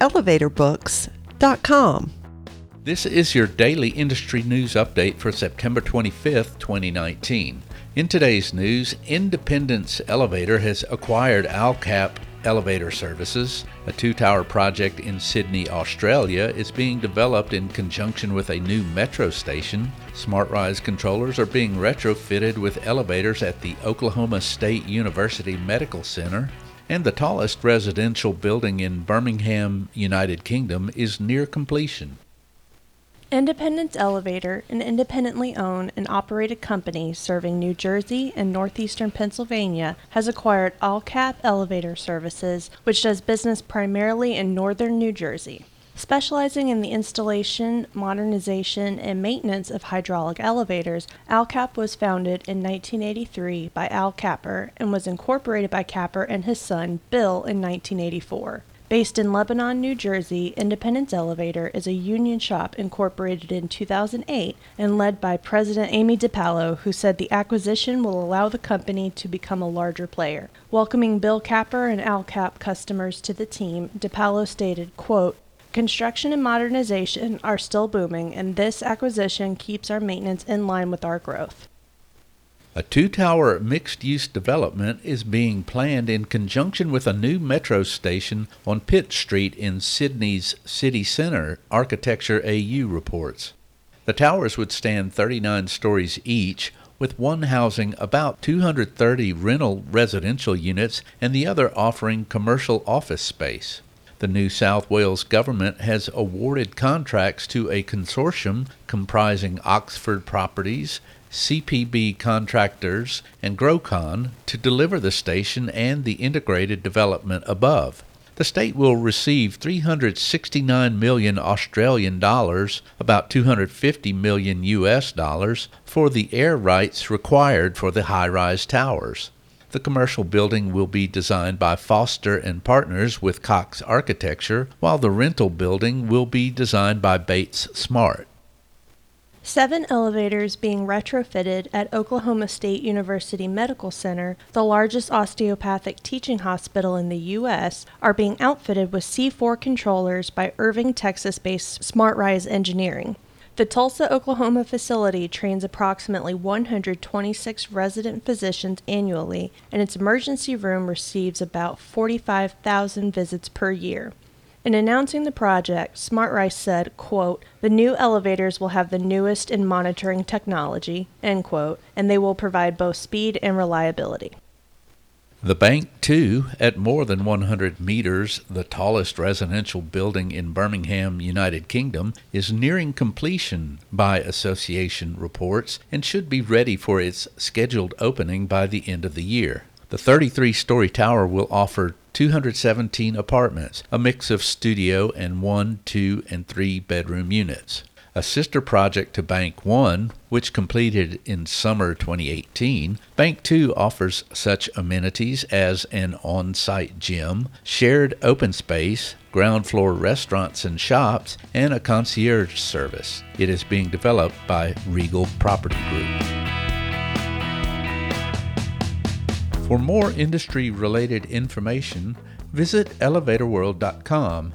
elevatorbooks.com. This is your daily industry news update for September 25th, 2019. In today's news, Independence Elevator has acquired Alkap Elevator Services. A two tower project in Sydney, Australia is being developed in conjunction with a new metro station. SmartRise controllers are being retrofitted with elevators at the Oklahoma State University Medical Center and the tallest residential building in Birmingham, United Kingdom, is near completion. Independence Elevator, an independently owned and operated company serving New Jersey and northeastern Pennsylvania, has acquired Alkap Elevator Services, which does business primarily in northern New Jersey. Specializing in the installation, modernization, and maintenance of hydraulic elevators, Alkap was founded in 1983 by Al Kapr and was incorporated by Kapr and his son Bill in 1984. Based in Lebanon, New Jersey, Independence Elevator is a union shop incorporated in 2008 and led by President Amy DiPaolo, who said the acquisition will allow the company to become a larger player. Welcoming Bill Kapr and Alkap customers to the team, DiPaolo stated, quote, Construction and modernization are still booming, and this acquisition keeps our maintenance in line with our growth. A two tower mixed use development is being planned in conjunction with a new metro station on Pitt Street in Sydney's city centre, Architecture AU reports. The towers would stand 39 stories each, with one housing about 230 rental residential units and the other offering commercial office space. The New South Wales government has awarded contracts to a consortium comprising Oxford Properties, CPB Contractors, and Grocon to deliver the station and the integrated development above. The state will receive 369 million Australian dollars, about 250 million US dollars, for the air rights required for the high-rise towers. The commercial building will be designed by Foster and Partners with Cox Architecture, while the rental building will be designed by Bates Smart. Seven elevators being retrofitted at Oklahoma State University Medical Center, the largest osteopathic teaching hospital in the U.S., are being outfitted with C4 controllers by Irving, Texas based SmartRise Engineering. The Tulsa, Oklahoma facility trains approximately 126 resident physicians annually, and its emergency room receives about 45,000 visits per year. In announcing the project, SmartRise said, quote, The new elevators will have the newest in monitoring technology, end quote, and they will provide both speed and reliability. The Bank Two, at more than 100 meters, the tallest residential building in Birmingham, United Kingdom, is nearing completion by association reports and should be ready for its scheduled opening by the end of the year. The 33 story tower will offer 217 apartments, a mix of studio and one, two, and three bedroom units a sister project to Bank One, which completed in summer 2018. Bank Two offers such amenities as an on site gym, shared open space, ground floor restaurants and shops, and a concierge service. It is being developed by Regal Property Group. For more industry related information, visit elevatorworld.com